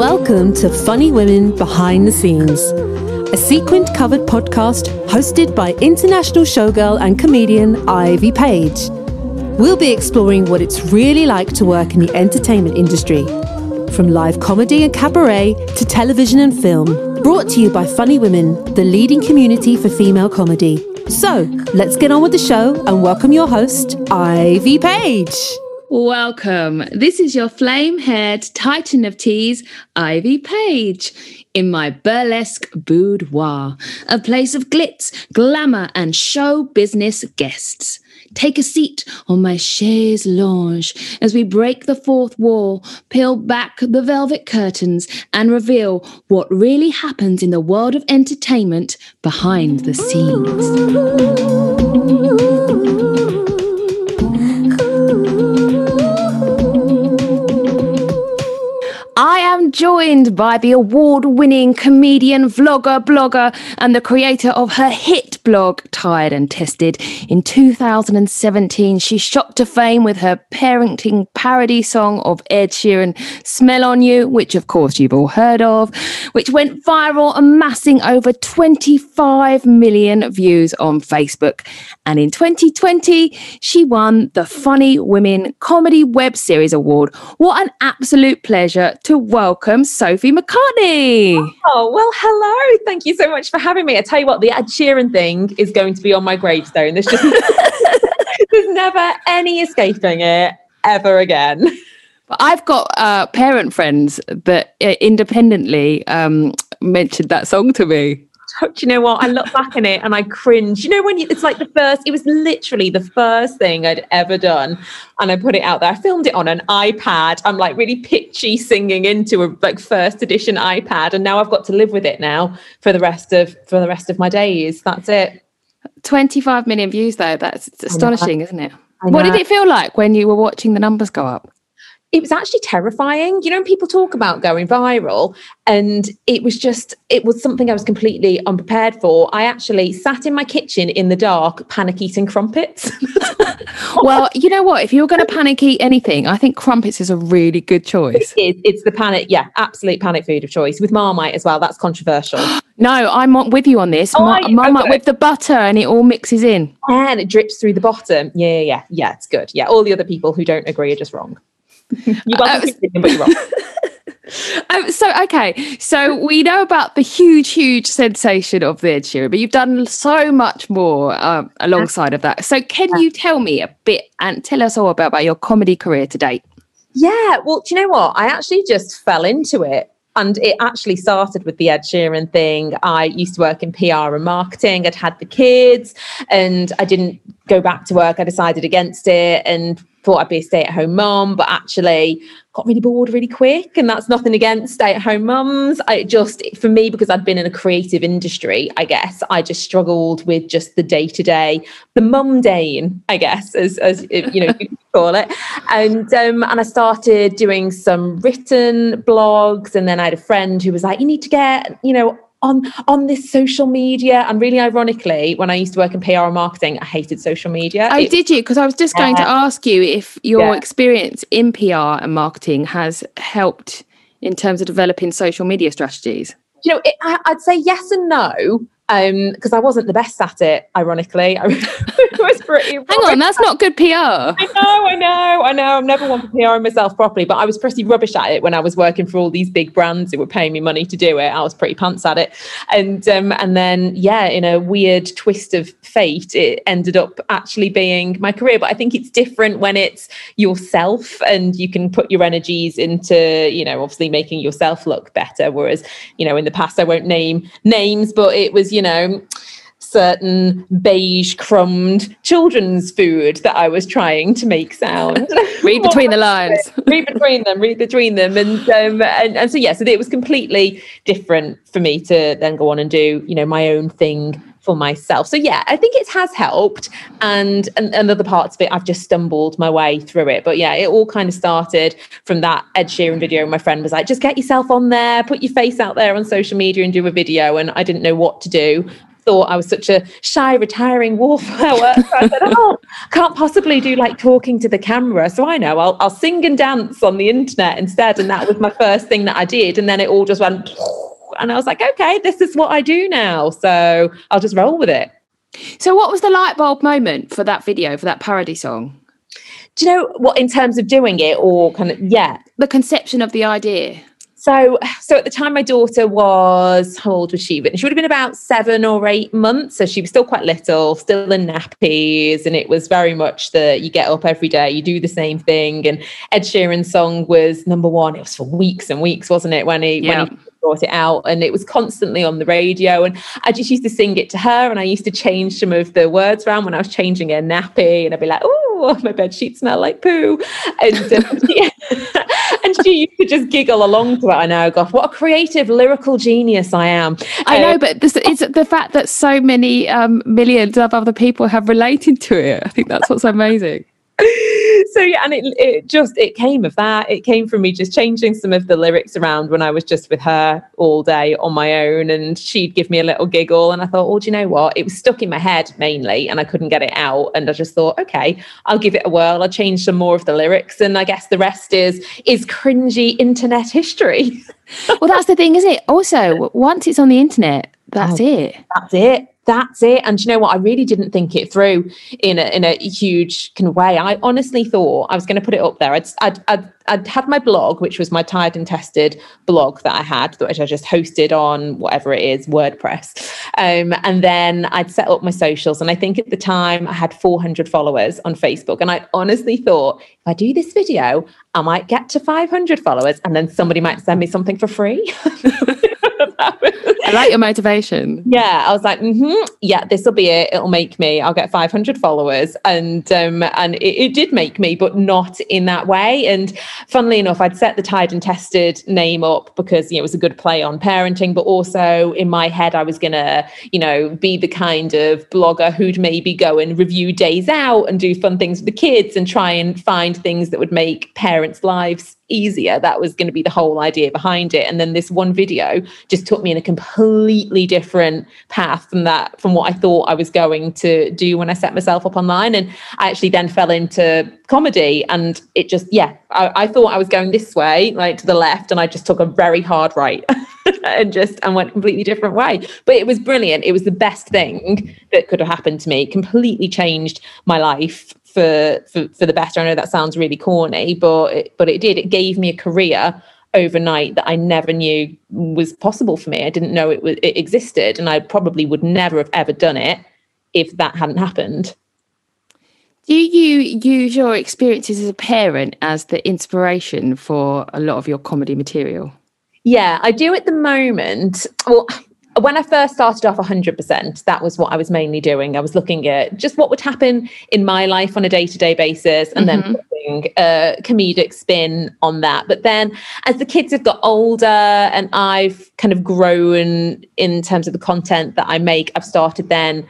Welcome to Funny Women Behind the Scenes, a sequined covered podcast hosted by international showgirl and comedian Ivy Paige. We'll be exploring what it's really like to work in the entertainment industry, from live comedy and cabaret to television and film. Brought to you by Funny Women, the leading community for female comedy. So, let's get on with the show and welcome your host, Ivy Paige. Welcome. This is your flame haired titan of tease, Ivy Paige, in my burlesque boudoir, a place of glitz, glamour, and show business guests. Take a seat on my chaise lounge as we break the fourth wall, peel back the velvet curtains, and reveal what really happens in the world of entertainment behind the scenes. I am joined by the award winning comedian, vlogger, blogger, and the creator of her hit blog, Tired and Tested. In 2017, she shot to fame with her parenting parody song of Ed Sheeran, Smell on You, which of course you've all heard of, which went viral, amassing over 25 million views on Facebook. And in 2020, she won the Funny Women Comedy Web Series Award. What an absolute pleasure to welcome Sophie McCartney. Oh, well, hello. Thank you so much for having me. I tell you what, the Ed Sheeran thing is going to be on my gravestone. There's just there's never any escaping it ever again. But I've got uh, parent friends that uh, independently um, mentioned that song to me do you know what? I look back on it and I cringe. You know, when you, it's like the first, it was literally the first thing I'd ever done. And I put it out there. I filmed it on an iPad. I'm like really pitchy singing into a like first edition iPad. And now I've got to live with it now for the rest of for the rest of my days. That's it. 25 million views though. That's astonishing, isn't it? What did it feel like when you were watching the numbers go up? It was actually terrifying. You know, people talk about going viral, and it was just, it was something I was completely unprepared for. I actually sat in my kitchen in the dark, panic eating crumpets. well, you know what? If you're going to panic eat anything, I think crumpets is a really good choice. It is. It's the panic, yeah, absolute panic food of choice with Marmite as well. That's controversial. no, I'm with you on this. Oh, Mar- Marmite okay. with the butter and it all mixes in. And it drips through the bottom. Yeah, yeah, yeah. Yeah, it's good. Yeah, all the other people who don't agree are just wrong you uh, but you're wrong. Um, so okay, so we know about the huge, huge sensation of the Ed Sheeran, but you've done so much more um, alongside of that. So can you tell me a bit and tell us all about, about your comedy career to date? Yeah, well, do you know what? I actually just fell into it. And it actually started with the Ed Sheeran thing. I used to work in PR and marketing. I'd had the kids and I didn't go back to work. I decided against it and thought I'd be a stay at home mom, but actually got really bored really quick. And that's nothing against stay at home mums. I just, for me, because I'd been in a creative industry, I guess I just struggled with just the day to day, the mundane, I guess, as, as you know, you call it. And, um, and I started doing some written blogs. And then I had a friend who was like, you need to get, you know, on on this social media. And really ironically when i used to work in pr and marketing i hated social media. Oh it, did you? Because i was just going to ask you if your yeah. experience in pr and marketing has helped in terms of developing social media strategies. You know it, I, i'd say yes and no because um, I wasn't the best at it, ironically. I was pretty. Hang on, that's not good PR. I know, I know, I know. I'm never one for PR myself properly, but I was pretty rubbish at it when I was working for all these big brands who were paying me money to do it. I was pretty pants at it, and um, and then yeah, in a weird twist of fate, it ended up actually being my career. But I think it's different when it's yourself and you can put your energies into, you know, obviously making yourself look better. Whereas, you know, in the past, I won't name names, but it was, you you know, certain beige crumbed children's food that I was trying to make sound. read between the lines. read between them, read between them. And, um, and and so yeah, so it was completely different for me to then go on and do, you know, my own thing for myself. So yeah, I think it has helped. And, and, and other parts of it, I've just stumbled my way through it. But yeah, it all kind of started from that Ed Sheeran video. My friend was like, just get yourself on there, put your face out there on social media and do a video. And I didn't know what to do thought I was such a shy, retiring wallflower. So I said, oh, can't possibly do like talking to the camera. So I know I'll, I'll sing and dance on the internet instead. And that was my first thing that I did. And then it all just went, and I was like, okay, this is what I do now. So I'll just roll with it. So, what was the light bulb moment for that video, for that parody song? Do you know what, in terms of doing it, or kind of, yeah, The conception of the idea. So, so at the time, my daughter was how old was she? But she would have been about seven or eight months. So she was still quite little, still in nappies, and it was very much that you get up every day, you do the same thing. And Ed Sheeran's song was number one. It was for weeks and weeks, wasn't it? When he Yeah. when he brought it out, and it was constantly on the radio. And I just used to sing it to her, and I used to change some of the words around when I was changing her nappy, and I'd be like, "Oh, my bed sheets smell like poo," and. Um, she- and she used to just giggle along to it. I know, gosh, what a creative, lyrical genius I am. I Um, know, but this, it's the fact that so many um, millions of other people have related to it. I think that's what's amazing. so yeah, and it, it just it came of that. It came from me just changing some of the lyrics around when I was just with her all day on my own, and she'd give me a little giggle, and I thought, oh, do you know what? It was stuck in my head mainly, and I couldn't get it out, and I just thought, okay, I'll give it a whirl. I'll change some more of the lyrics, and I guess the rest is is cringy internet history. Well, that's the thing, isn't it? Also, once it's on the internet, oh, that's Oh. it. that's it that's it. And you know what? I really didn't think it through in a, in a huge kind of way. I honestly thought i was going to put it up there. I'd, I'd, I'd, I'd had my blog which was my tired and tested blog that i had which i just hosted on whatever it is wordpress. Um, and then i'd set up my socials and i think at the time i had 400 followers on facebook. And i honestly thought if i do this video i might get to 500 followers and then somebody might send me something for free I like your motivation. Yeah, I was like, mm-hmm, yeah, this will be it. It'll make me. I'll get 500 followers, and um, and it, it did make me, but not in that way. And funnily enough, I'd set the Tired and Tested name up because you know, it was a good play on parenting, but also in my head, I was gonna, you know, be the kind of blogger who'd maybe go and review days out and do fun things with the kids and try and find things that would make parents' lives easier. That was going to be the whole idea behind it. And then this one video just took me in a completely different path from that, from what I thought I was going to do when I set myself up online. And I actually then fell into comedy and it just, yeah, I, I thought I was going this way, like to the left, and I just took a very hard right. and just and went completely different way but it was brilliant it was the best thing that could have happened to me completely changed my life for, for for the better. I know that sounds really corny, but it, but it did. It gave me a career overnight that I never knew was possible for me. I didn't know it was it existed, and I probably would never have ever done it if that hadn't happened. Do you use your experiences as a parent as the inspiration for a lot of your comedy material? Yeah, I do at the moment. Well, when I first started off 100%, that was what I was mainly doing. I was looking at just what would happen in my life on a day to day basis and then mm-hmm. putting a comedic spin on that. But then as the kids have got older and I've kind of grown in terms of the content that I make, I've started then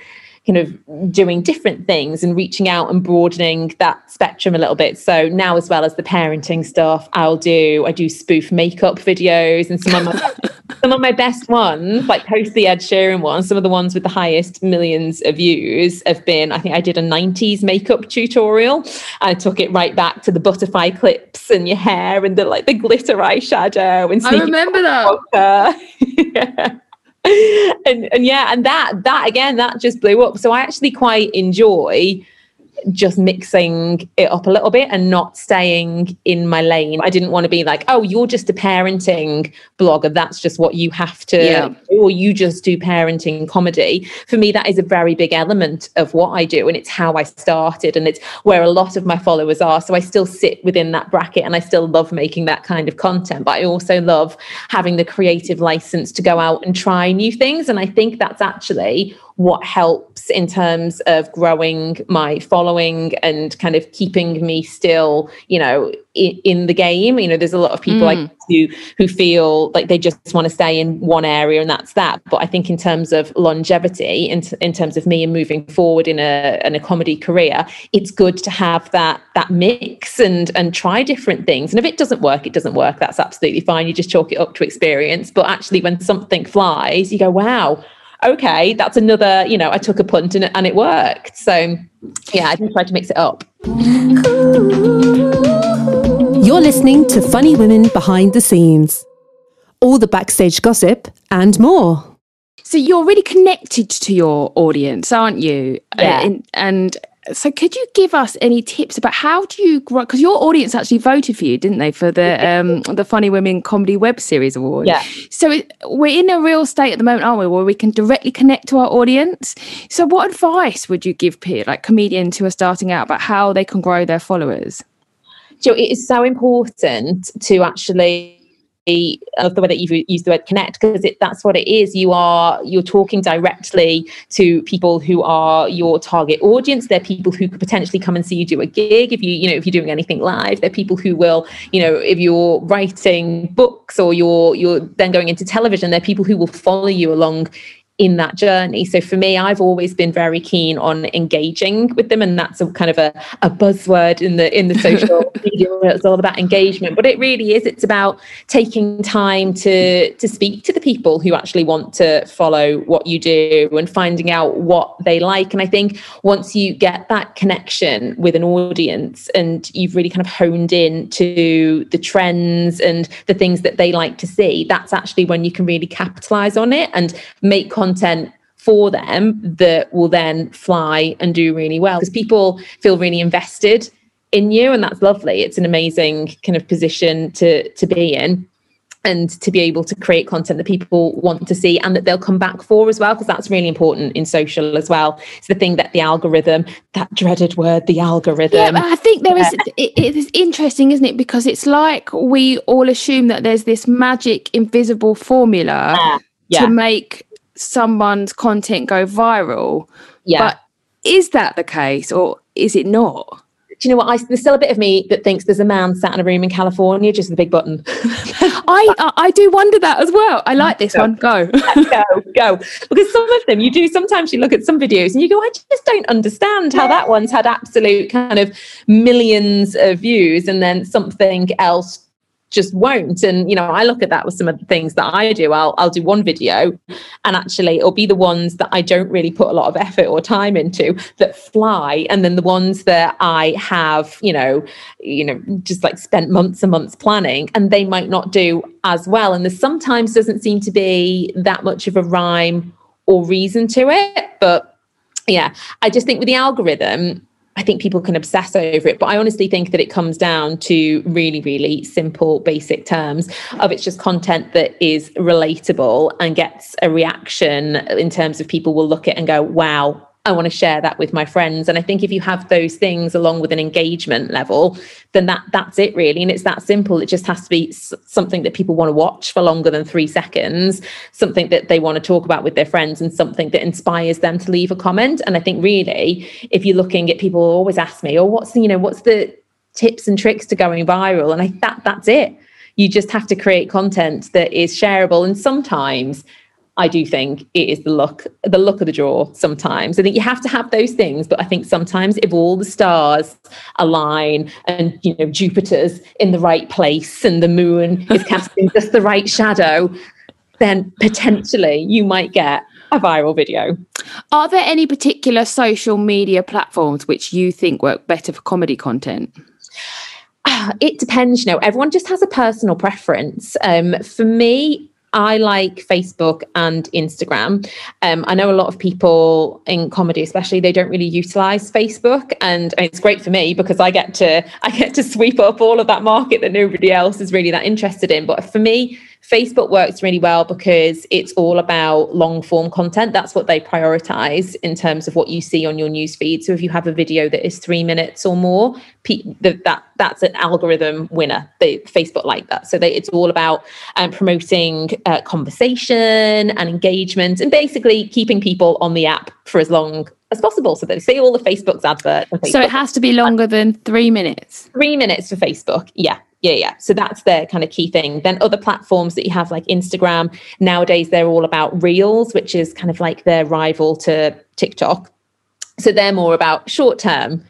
kind of doing different things and reaching out and broadening that spectrum a little bit. So now, as well as the parenting stuff, I'll do I do spoof makeup videos and some of my some of my best ones, like post the Ed Sheeran ones, some of the ones with the highest millions of views have been. I think I did a '90s makeup tutorial. I took it right back to the butterfly clips and your hair and the like the glitter eyeshadow and I remember that. yeah. and and yeah, and that that again that just blew up. So I actually quite enjoy just mixing it up a little bit and not staying in my lane. I didn't want to be like, oh, you're just a parenting blogger. That's just what you have to, Yeah. do, or you just do parenting comedy. For me, that is a very big element of what I do. And it's how I started and it's where a lot of my followers are. So I still sit within that bracket and I still love making that kind of content. But I also love having the creative license to go out and try new things. And I think that's actually what helps in terms of growing my following and kind of keeping me still, you know, in, in the game. You know, there's a lot of people like mm. who who feel like they just want to stay in one area and that's that. But I think in terms of longevity, in, in terms of me and moving forward in a in a comedy career, it's good to have that that mix and and try different things. And if it doesn't work, it doesn't work. That's absolutely fine. You just chalk it up to experience. But actually, when something flies, you go, wow okay, that's another, you know, I took a punt and, and it worked. So yeah, I just tried to mix it up. You're listening to Funny Women Behind the Scenes. All the backstage gossip and more. So you're really connected to your audience, aren't you? Yeah. Uh, in- and so could you give us any tips about how do you grow because your audience actually voted for you didn't they for the um the funny women comedy web series award? Yeah. so it, we're in a real state at the moment aren't we where we can directly connect to our audience? So what advice would you give peer like comedians who are starting out about how they can grow their followers? Joe, it is so important to actually Love the way that you've used the word connect because that's what it is. You are you're talking directly to people who are your target audience. They're people who could potentially come and see you do a gig if you you know if you're doing anything live. They're people who will you know if you're writing books or you're you're then going into television. They're people who will follow you along in that journey. So for me, I've always been very keen on engaging with them, and that's a kind of a, a buzzword in the in the social media. It's all about engagement, but it really is. It's about taking time to to speak to the people who actually want to follow what you do and finding out what they like. And I think once you get that connection with an audience and you've really kind of honed in to the trends and the things that they like to see, that's actually when you can really capitalize on it and make content for them that will then fly and do really well because people feel really invested in you and that's lovely. It's an amazing kind of position to to be in and to be able to create content that people want to see and that they'll come back for as well because that's really important in social as well. It's the thing that the algorithm that dreaded word the algorithm. Yeah, I think there is. It, it is interesting, isn't it? Because it's like we all assume that there's this magic, invisible formula yeah. to make someone's content go viral. yeah But is that the case, or is it not? do you know what I, there's still a bit of me that thinks there's a man sat in a room in california just with a big button I I I do wonder that as well. I like this one. Go. go, go. Because some of them you do sometimes you look at some videos and you go, I just don't understand how that one's had absolute kind of millions of views and then something else just won't. And you know, I look at that with some of the things that I do. I'll I'll do one video and actually it'll be the ones that I don't really put a lot of effort or time into that fly. And then the ones that I have, you know, you know, just like spent months and months planning and they might not do as well. And there sometimes doesn't seem to be that much of a rhyme or reason to it. But yeah, I just think with the algorithm, I think people can obsess over it, but I honestly think that it comes down to really, really simple, basic terms of it's just content that is relatable and gets a reaction in terms of people will look at and go, wow, I want to share that with my friends. And I think if you have those things along with an engagement level, then that that's it really. And it's that simple. It just has to be something that people want to watch for longer than three seconds, something that they want to talk about with their friends, and something that inspires them to leave a comment. And I think really, if you're looking at people always ask me, oh, what's you know, what's the tips and tricks to going viral? And I that that's it. You just have to create content that is shareable. And sometimes I do think it is the look, the look of the draw sometimes. I think you have to have those things, but I think sometimes if all the stars align and you know Jupiter's in the right place and the moon is casting just the right shadow, then potentially you might get a viral video. Are there any particular social media platforms which you think work better for comedy content? Ah, It depends, you know, everyone just has a personal preference. Um, for me, I like Facebook and Instagram. Um, I know a lot of people in comedy, especially, they don't really utilize Facebook, and it's great for me because I get to I get to sweep up all of that market that nobody else is really that interested in. But for me, Facebook works really well because it's all about long form content. That's what they prioritize in terms of what you see on your news feed. So if you have a video that is three minutes or more, that that's an algorithm winner. They, Facebook like that. So they, it's all about um, promoting uh, conversation and engagement, and basically keeping people on the app for as long as possible. So they see all the Facebook's adverts. and So it has to be longer than three minutes. three minutes for Facebook. Yeah. Yeah, yeah. So that's their kind of key thing. Then other platforms that you have like Instagram, nowadays they're all about reels, which is kind of like their rival to TikTok. So they're more about short term.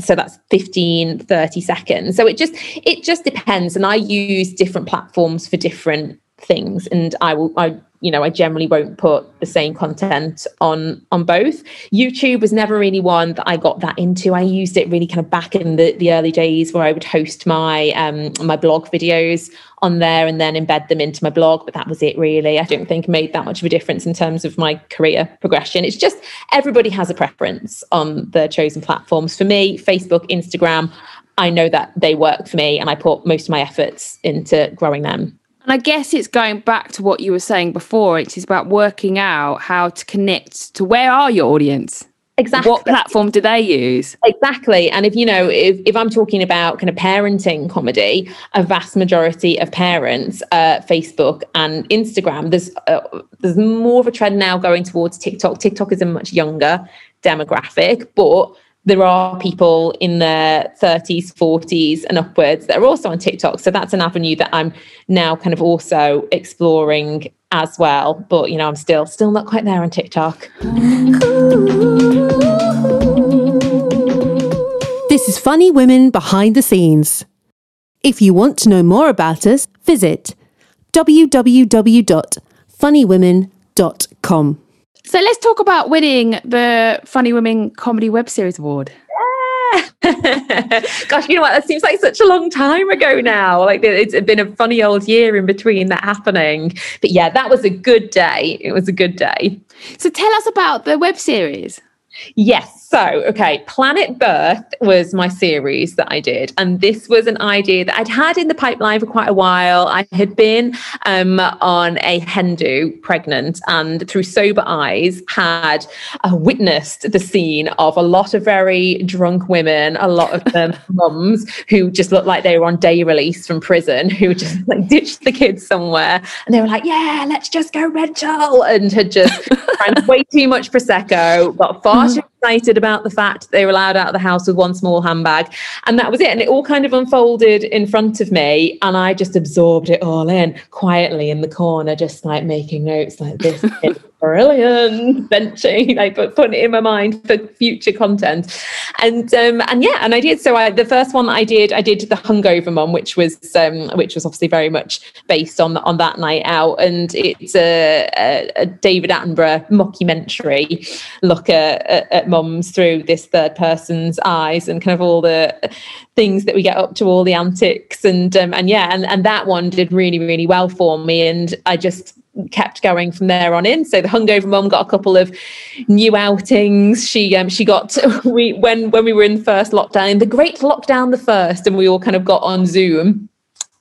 So that's 15, 30 seconds. So it just it just depends. And I use different platforms for different things. And I will I you know, I generally won't put the same content on on both. YouTube was never really one that I got that into. I used it really kind of back in the, the early days where I would host my um my blog videos on there and then embed them into my blog. But that was it really. I don't think made that much of a difference in terms of my career progression. It's just everybody has a preference on the chosen platforms. For me, Facebook, Instagram, I know that they work for me and I put most of my efforts into growing them. And I guess it's going back to what you were saying before. It is about working out how to connect to where are your audience? Exactly. What platform do they use? Exactly. And if you know, if, if I'm talking about kind of parenting comedy, a vast majority of parents, uh, Facebook and Instagram, there's uh, there's more of a trend now going towards TikTok. TikTok is a much younger demographic, but there are people in their 30s, 40s, and upwards that are also on TikTok. So that's an avenue that I'm now kind of also exploring as well. But you know, I'm still still not quite there on TikTok. This is Funny Women Behind the Scenes. If you want to know more about us, visit www.funnywomen.com. So let's talk about winning the Funny Women Comedy Web Series Award. Gosh, you know what? That seems like such a long time ago now. Like it's been a funny old year in between that happening. But yeah, that was a good day. It was a good day. So tell us about the web series. Yes. So, okay, Planet Birth was my series that I did. And this was an idea that I'd had in the pipeline for quite a while. I had been um, on a hen do pregnant and through sober eyes had uh, witnessed the scene of a lot of very drunk women, a lot of them mums who just looked like they were on day release from prison, who just like ditched the kids somewhere. And they were like, yeah, let's just go rental. And had just drank way too much Prosecco, got far Mm-hmm. too excited about the fact they were allowed out of the house with one small handbag. And that was it. And it all kind of unfolded in front of me. And I just absorbed it all in quietly in the corner, just like making notes like this. brilliant benching like put, putting it in my mind for future content and um and yeah and i did so i the first one i did i did the hungover mom which was um which was obviously very much based on on that night out and it's a, a, a david attenborough mockumentary look at, at, at mums through this third person's eyes and kind of all the things that we get up to all the antics and um, and yeah and and that one did really really well for me and i just kept going from there on in. So the hungover mum got a couple of new outings. She um, she got we when when we were in the first lockdown, the great lockdown, the first, and we all kind of got on Zoom.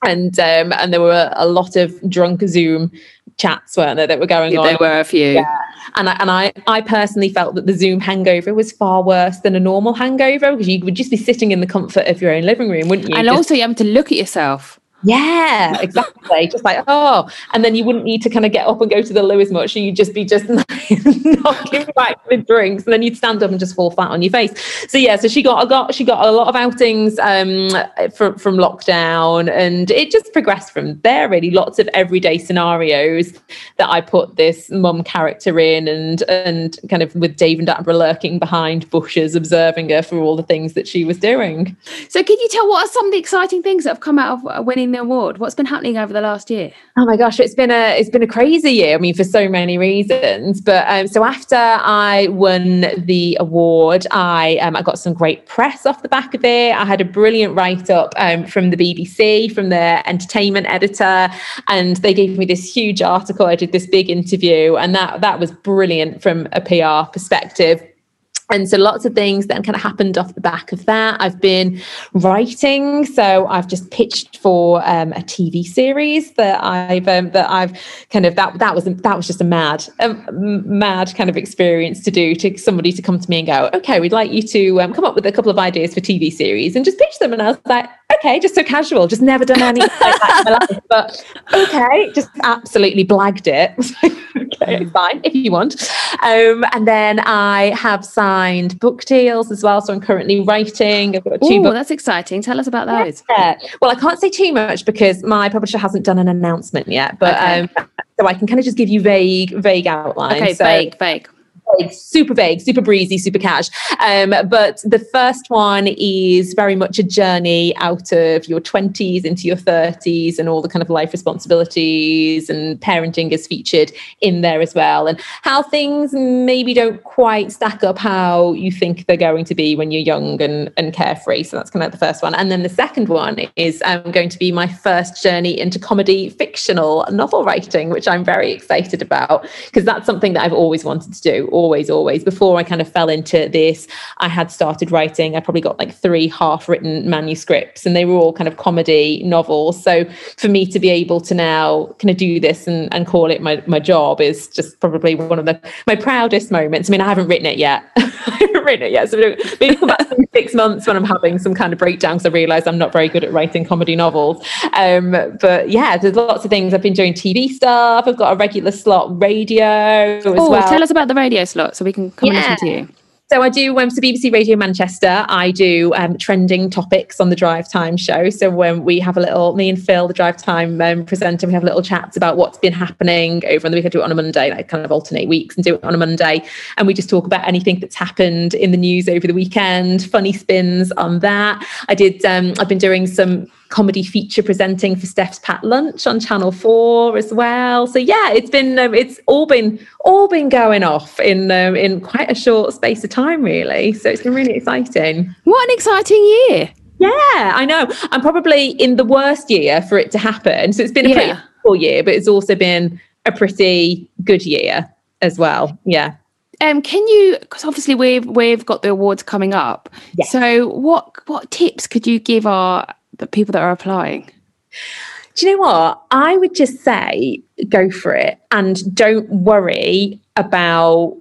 And um, and there were a lot of drunk Zoom chats, weren't there, that were going on? There were a few. Yeah. And I, and I, I personally felt that the Zoom hangover was far worse than a normal hangover because you would just be sitting in the comfort of your own living room, wouldn't you? And just, also, you have to look at yourself. Yeah, exactly. just like, oh, and then you wouldn't need to kind of get up and go to the loo as much. You'd just be just knocking back the drinks, and then you'd stand up and just fall flat on your face. So yeah, so she got a got she got a lot of outings um from from lockdown, and it just progressed from there. Really, lots of everyday scenarios that I put this mum character in, and and kind of with David Attenborough lurking behind bushes, observing her for all the things that she was doing. So, can you tell what are some of the exciting things that have come out of winning the award? What's been happening over the last year? Oh my gosh, it's been a it's been a crazy year. I mean, for so many reasons. But um, so after I won the award, I um, I got some great press off the back of it. I had a brilliant write up um, from the BBC, from their entertainment editor, and they gave me this huge article. I did this big interview, and that that was brilliant from a PR perspective and so lots of things that kind of happened off the back of that. I've been writing so i've just pitched for um, a tv series that i've um, that i've kind of that that was that was just a mad um, mad kind of experience to do to somebody to come to me and go okay we'd like you to um, come up with a couple of ideas for tv series and just pitch them. And i was like okay just so casual just never done anything like that in my life but okay just absolutely blagged it okay fine if you want um, and then i have signed signed book deals as well. So I'm currently writing. I've got two Ooh, books. that's exciting. Tell us about those. Yeah. Well, I can't say too much because my publisher hasn't done an announcement yet, but okay. um, so I can kind of just give you vague, vague outlines. Okay, so, vague, vague. Vague, super vague, super breezy, super cash. Um, but the first one is very much a journey out of your 20s into your 30s and all the kind of life responsibilities and parenting is featured in there as well. And how things maybe don't quite stack up how you think they're going to be when you're young and, and carefree. So that's kind of the first one. And then the second one is um, going to be my first journey into comedy fictional novel writing, which I'm very excited about because that's something that I've always wanted to do always, always. Before I kind of fell into this, I had started writing. I probably got like three half written manuscripts, and they were all kind of comedy novels. So for me to be able to now kind of do this and, and call it my, my job is just probably one of the my proudest moments. I mean, I haven't written it yet. I haven't written it yet. So maybe come back in six months when I'm having some kind of breakdown because I realise I'm not very good at writing comedy novels. Um, but yeah, there's lots of things. I've been doing TV stuff. I've got a regular slot radio as oh, well. Tell us about the radio slot so we can come yeah. and listen to you. So I do um, so BBC Radio Manchester. I do um, trending topics on the Drive Time show. So when we have a little, me and Phil, the Drive Time um, presenter, we have little chats about what's been happening over on the week. I do it on a Monday, like kind of alternate weeks, and do it on a Monday, and we just talk about anything that's happened in the news over the weekend. Funny spins on that. I did. Um, I've been doing some comedy feature presenting for Steph's Packed Lunch on Channel Four as well. So yeah, it's been um, it's all been all been going off in um, in quite a short space of time, really. So it's been really exciting. What an exciting year! Yeah, I know. I'm probably in the worst year for it to happen. So it's been a yeah. pretty cool year, but it's also been a pretty good year as well. Yeah. Um, can you? Because obviously we've we've got the awards coming up. Yeah. So what what tips could you give our the people that are applying? Do you know what? I would just say go for it and don't worry about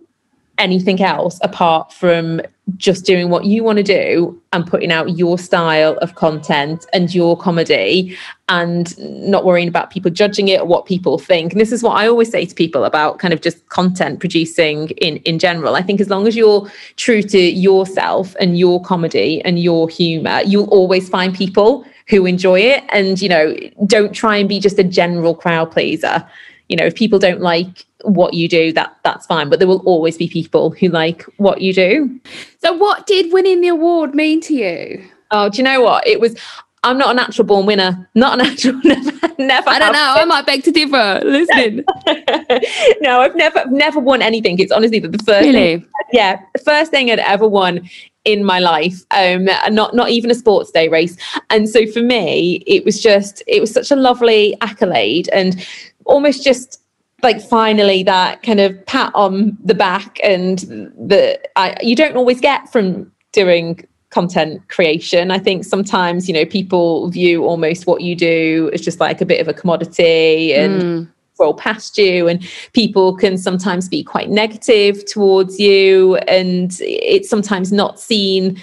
anything else apart from just doing what you want to do and putting out your style of content and your comedy and not worrying about people judging it or what people think. And this is what I always say to people about kind of just content producing in in general. I think as long as you're true to yourself and your comedy and your humor, you'll always find people who enjoy it and you know don't try and be just a general crowd pleaser you know if people don't like what you do that that's fine but there will always be people who like what you do so what did winning the award mean to you oh do you know what it was I'm not a natural born winner. Not a natural. Never. never I don't know. Been. I might beg to differ. Listen. no, I've never, never won anything. It's honestly the first. Really? Thing, yeah, the first thing I'd ever won in my life um not not even a sports day race and so for me it was just it was such a lovely accolade and almost just like finally that kind of pat on the back and the I, you don't always get from doing content creation. I think sometimes you know people view almost what you do as just like a bit of a commodity and mm roll past you and people can sometimes be quite negative towards you and it's sometimes not seen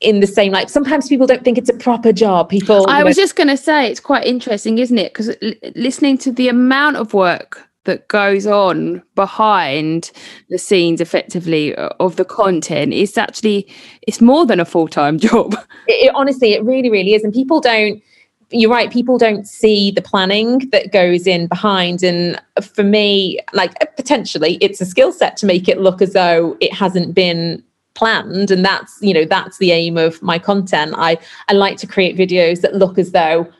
in the same like sometimes people don't think it's a proper job. People i was know, just going to say it's quite interesting isn't it? Because l- listening to the amount of work that goes on behind the scenes effectively uh, of the content is actually it's more than a full-time job. It, it, honestly it really really is. And people don't you're right people don't see the planning that goes in behind. And for me like uh, potentially it's a skill set to make it look as though it hasn't been planned. And that's you know that's the aim of my content. I i like to create videos that look as though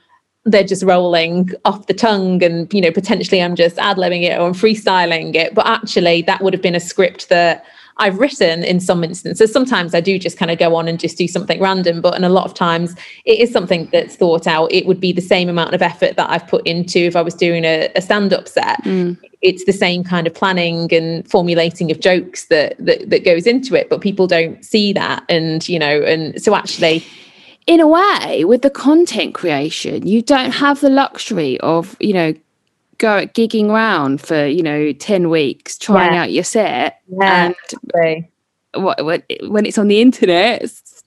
they're just rolling off the tongue and you know potentially i'm just ad-libbing it or i'm freestyling it but actually that would have been a script that I've written in some instances. Sometimes I do just kind of go on and just do something random, but in a lot of times it is something that's thought out. It would be the same amount of effort that I've put into if I was doing a, a stand-up set. Mm. It's the same kind of planning and formulating of jokes that, that that goes into it, but people don't see that. And you know, and so actually in a way with the content creation you don't have the luxury of you know go gigging around for you know 10 weeks trying yeah. out your set yeah, and what, when it's on the internet it's,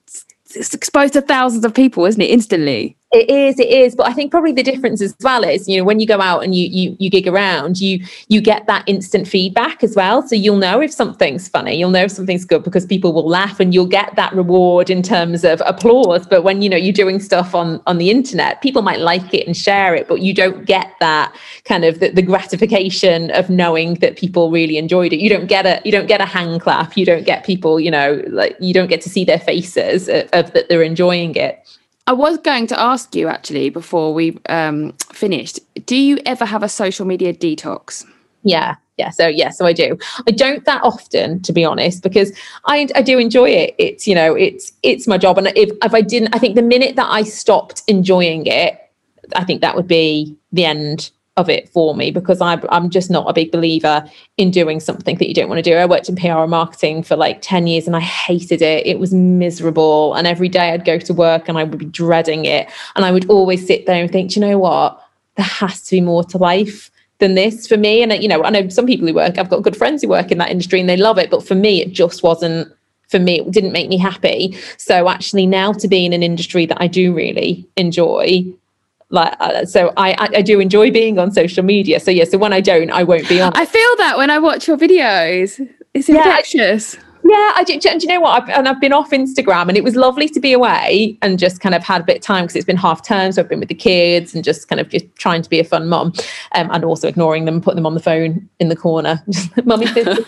it's, exposed to thousands of people isn't it instantly It is, it is. But I think probably the difference as well is, you know, when you go out and you you you gig around, you you get that instant feedback as well. So you'll know if something's funny, you'll know if something's good because people will laugh and you'll get that reward in terms of applause. But when you know you're doing stuff on on the internet, people might like it and share it, but you don't get that kind of the, the gratification of knowing that people really enjoyed it. You don't get a you don't get a hand clap. You don't get people, you know, like you don't get to see their faces of, of that they're enjoying it. I was going to ask you actually before we um, finished. Do you ever have a social media detox? Yeah, yeah. So yeah, so I do. I don't that often, to be honest, because I I do enjoy it. It's you know it's it's my job, and if if I didn't, I think the minute that I stopped enjoying it, I think that would be the end of it for me because I, I'm just not a big believer in doing something that you don't want to do. I worked in PR and marketing for like 10 years and I hated it. It was miserable. And every day I'd go to work and I would be dreading it. And I would always sit there and think, you know what? There has to be more to life than this for me. And, you know, I know some people who work, I've got good friends who work in that industry and they love it. But for me, it just wasn't for me it didn't make me happy so actually now to be in an industry that i do really enjoy like uh, so I, I do enjoy being on social media. So yeah so when i don't i won't be on. I feel that when i watch your videos. It's infectious. yeah, yeah, I do. Do you know what? I've, and I've been off Instagram, and it was lovely to be away and just kind of had a bit of time because it's been half term, so I've been with the kids and just kind of just trying to be a fun mom, um, and also ignoring them, putting them on the phone in the corner. Mummy's busy,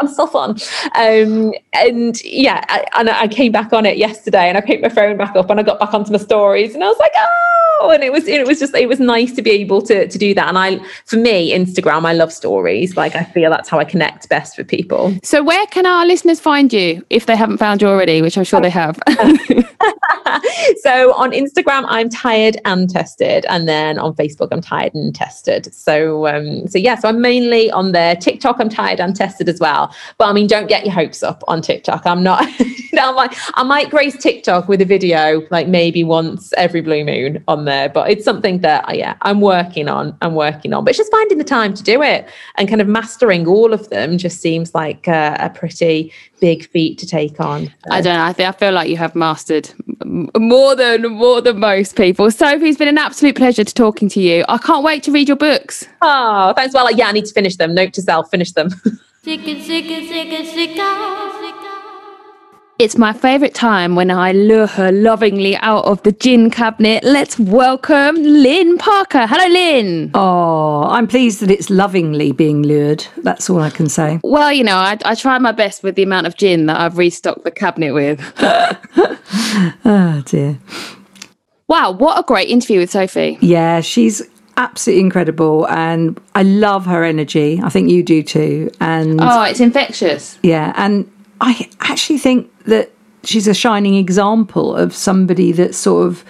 I'm still fun. Um, and yeah, I, and I came back on it yesterday, and I picked my phone back up, and I got back onto my stories, and I was like, oh, and it was it was just it was nice to be able to to do that. And I, for me, Instagram, I love stories. Like I feel that's how I connect best with people. So where can our listeners find you if they haven't found you already, which I'm sure they have? so on Instagram, I'm tired and tested, and then on Facebook, I'm tired and tested. So um, so yeah, so I'm mainly on there. TikTok, I'm tired and tested as well. But I mean, don't get your hopes up on TikTok. I'm not. I might I might grace TikTok with a video like maybe once every blue moon on there, but it's something that uh, yeah, I'm working on. I'm working on, but it's just finding the time to do it and kind of mastering all of them. Just seems like uh, a pretty big feat to take on. So. I don't know. I think I feel like you have mastered more than more than most people. Sophie, it's been an absolute pleasure to talking to you. I can't wait to read your books. Oh, thanks. Well, yeah, I need to finish them. Note to self: finish them. It's my favourite time when I lure her lovingly out of the gin cabinet. Let's welcome Lynn Parker. Hello, Lynn. Oh, I'm pleased that it's lovingly being lured. That's all I can say. Well, you know, I, I try my best with the amount of gin that I've restocked the cabinet with. oh, dear. Wow, what a great interview with Sophie. Yeah, she's absolutely incredible and I love her energy. I think you do too. And Oh, it's infectious. Yeah, and I actually think that she's a shining example of somebody that sort of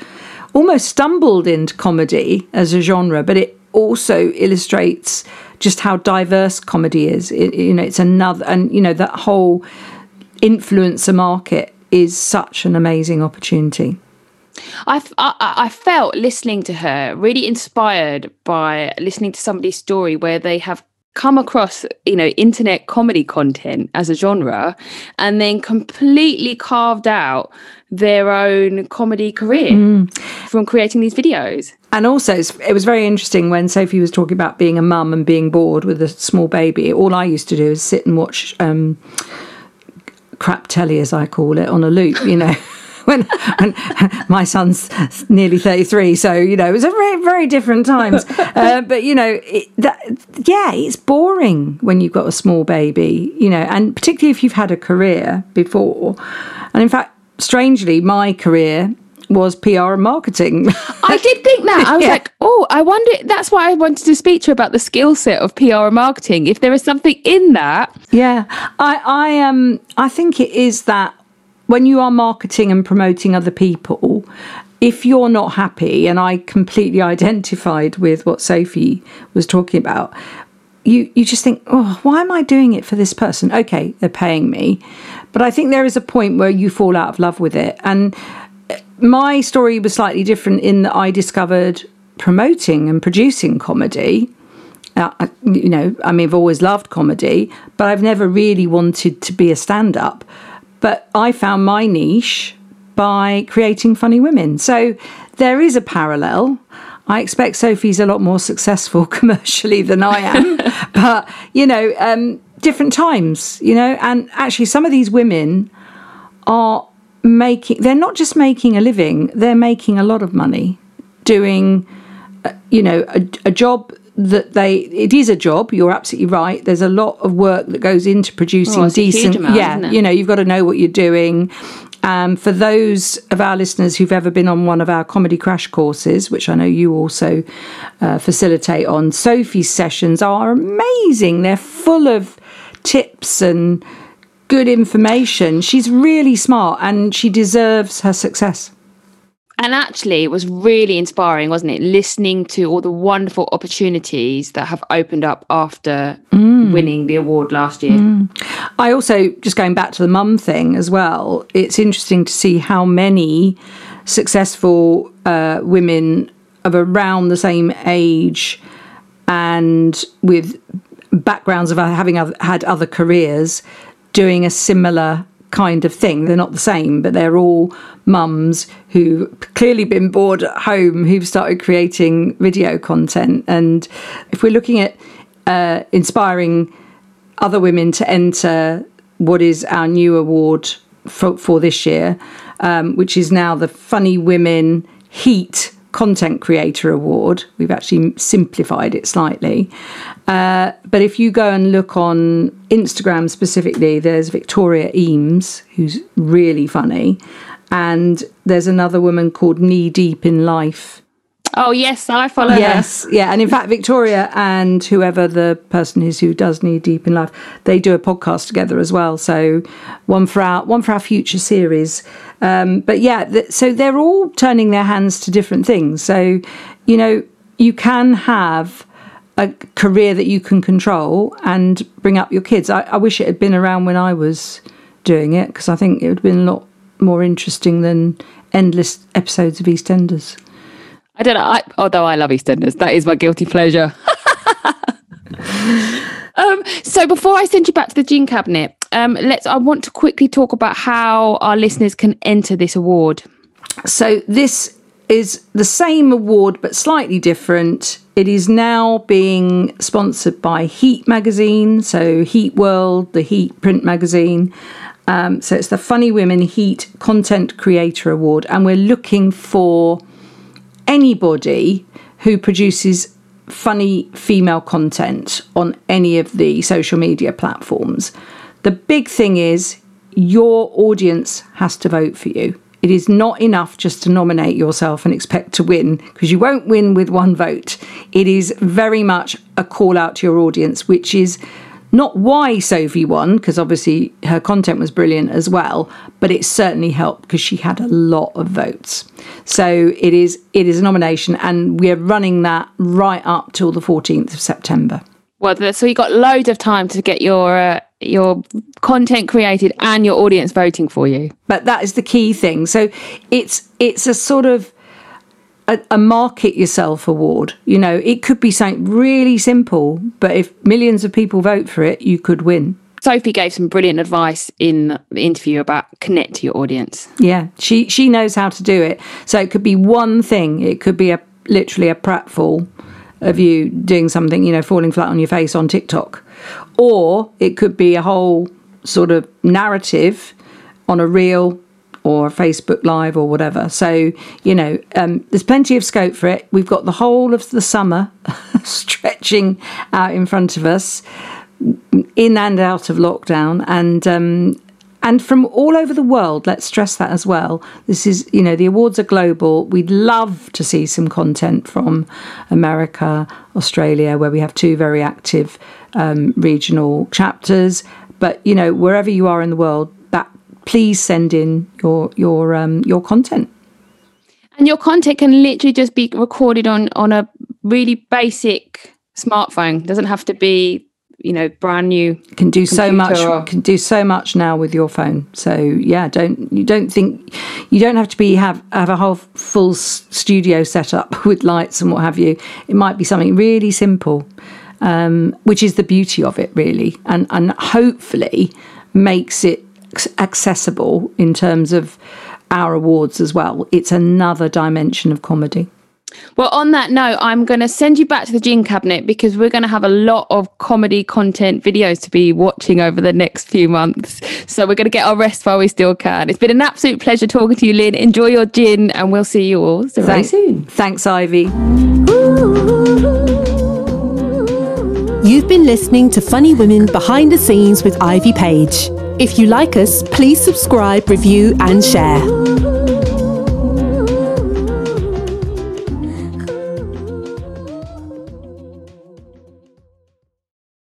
almost stumbled into comedy as a genre, but it also illustrates just how diverse comedy is. It, you know, it's another, and you know that whole influencer market is such an amazing opportunity. I, I, I felt listening to her really inspired by listening to somebody's story where they have come across you know internet comedy content as a genre and then completely carved out their own comedy career mm. from creating these videos and also it was very interesting when sophie was talking about being a mum and being bored with a small baby all i used to do is sit and watch um, crap telly as i call it on a loop you know when, when my son's nearly 33. So, you know, it was a very, very different times. Uh, but, you know, it, that, yeah, it's boring when you've got a small baby, you know, and particularly if you've had a career before. And in fact, strangely, my career was PR and marketing. I did think that. I was yeah. like, oh, I wonder. That's why I wanted to speak to you about the skill set of PR and marketing. If there is something in that. Yeah, I, I um, I think it is that when you are marketing and promoting other people, if you're not happy, and I completely identified with what Sophie was talking about, you you just think, oh, why am I doing it for this person? Okay, they're paying me, but I think there is a point where you fall out of love with it. And my story was slightly different in that I discovered promoting and producing comedy. Uh, you know, I mean, I've always loved comedy, but I've never really wanted to be a stand-up. But I found my niche by creating funny women. So there is a parallel. I expect Sophie's a lot more successful commercially than I am, but you know, um, different times, you know, and actually some of these women are making, they're not just making a living, they're making a lot of money doing, uh, you know, a, a job that they it is a job you're absolutely right there's a lot of work that goes into producing Oh, it's a huge decent amount, yeah you know you've got to know what you're doing um, for those of our listeners who've ever been on one of our comedy crash courses which i know you also uh, facilitate on sophie's sessions are amazing. They're full of tips and good information. She's really smart and she deserves her success And actually, it was really inspiring, wasn't it? Listening to all the wonderful opportunities that have opened up after winning the award last year. I also, just going back to the mum thing as well, it's interesting to see how many successful uh, women of around the same age and with backgrounds of having had other careers doing a similar kind of thing. They're not the same, but they're all mums who've clearly been bored at home who've started creating video content. And if we're looking at uh, inspiring other women to enter what is our new award for, for this year, um, which is now the Funny Women Heat Content Creator Award. We've actually simplified it slightly. Uh, but if you go and look on Instagram specifically, there's Victoria Emes, who's really funny. And there's another woman called Knee Deep in Life. Oh, yes, I follow her. Yes, yeah, and in fact, Victoria and whoever the person is who does Knee Deep in Life, they do a podcast together as well. So one for our one for our future series. Um, but yeah, th- so they're all turning their hands to different things. So you know, you can have a career that you can control and bring up your kids. I, I wish it had been around when I was doing it because I think it would have been a lot more interesting than endless episodes of EastEnders. I don't know. I, although I love EastEnders, that is my guilty pleasure. um, so before I send you back to the gene cabinet, um, let's. I want to quickly talk about how our listeners can enter this award. So this is the same award but slightly different. It is now being sponsored by Heat magazine, so Heat World, the Heat print magazine. Um, so it's the Funny Women Heat Content Creator Award, and we're looking for anybody who produces funny female content on any of the social media platforms. The big thing is your audience has to vote for you. It is not enough just to nominate yourself and expect to win because you won't win with one vote. It is very much a call out to your audience, which is not why Sophie won, because obviously her content was brilliant as well, but it certainly helped because she had a lot of votes. So it is it is a nomination, and we're running that right up till the 14th of September. Well, so you got loads of time to get your uh, your content created and your audience voting for you. But that is the key thing. So it's it's a sort of a, a market yourself award. You know, it could be something really simple, but if millions of people vote for it, you could win. Sophie gave some brilliant advice in the interview about connect to your audience. Yeah, she she knows how to do it. So it could be one thing. It could be a literally a pratfall of you doing something, you know, falling flat on your face on TikTok, or it could be a whole sort of narrative on a reel or a Facebook Live or whatever. So you know, um, there's plenty of scope for it. We've got the whole of the summer stretching out in front of us, in and out of lockdown, and um, and from all over the world. Let's stress that as well. This is, you know, the awards are global. We'd love to see some content from America, Australia, where we have two very active um, regional chapters. But you know, wherever you are in the world, that please send in your your um, your content. And your content can literally just be recorded on on a really basic smartphone. Doesn't have to be, you know, brand new. can do so much or- can do so much now with your phone so yeah don't you don't think you don't have to be have have a whole full studio set up with lights and what have you it might be something really simple um, which is the beauty of it really and and hopefully makes it accessible in terms of our awards as well. It's another dimension of comedy. Well, on that note, I'm going to send you back to the gin cabinet because we're going to have a lot of comedy content videos to be watching over the next few months. So we're going to get our rest while we still can. It's been an absolute pleasure talking to you, Lynn. Enjoy your gin, and we'll see you all very Thanks. soon. Thanks, Ivy. You've been listening to Funny Women Behind the Scenes with Ivy Paige. If you like us, please subscribe, review, and share.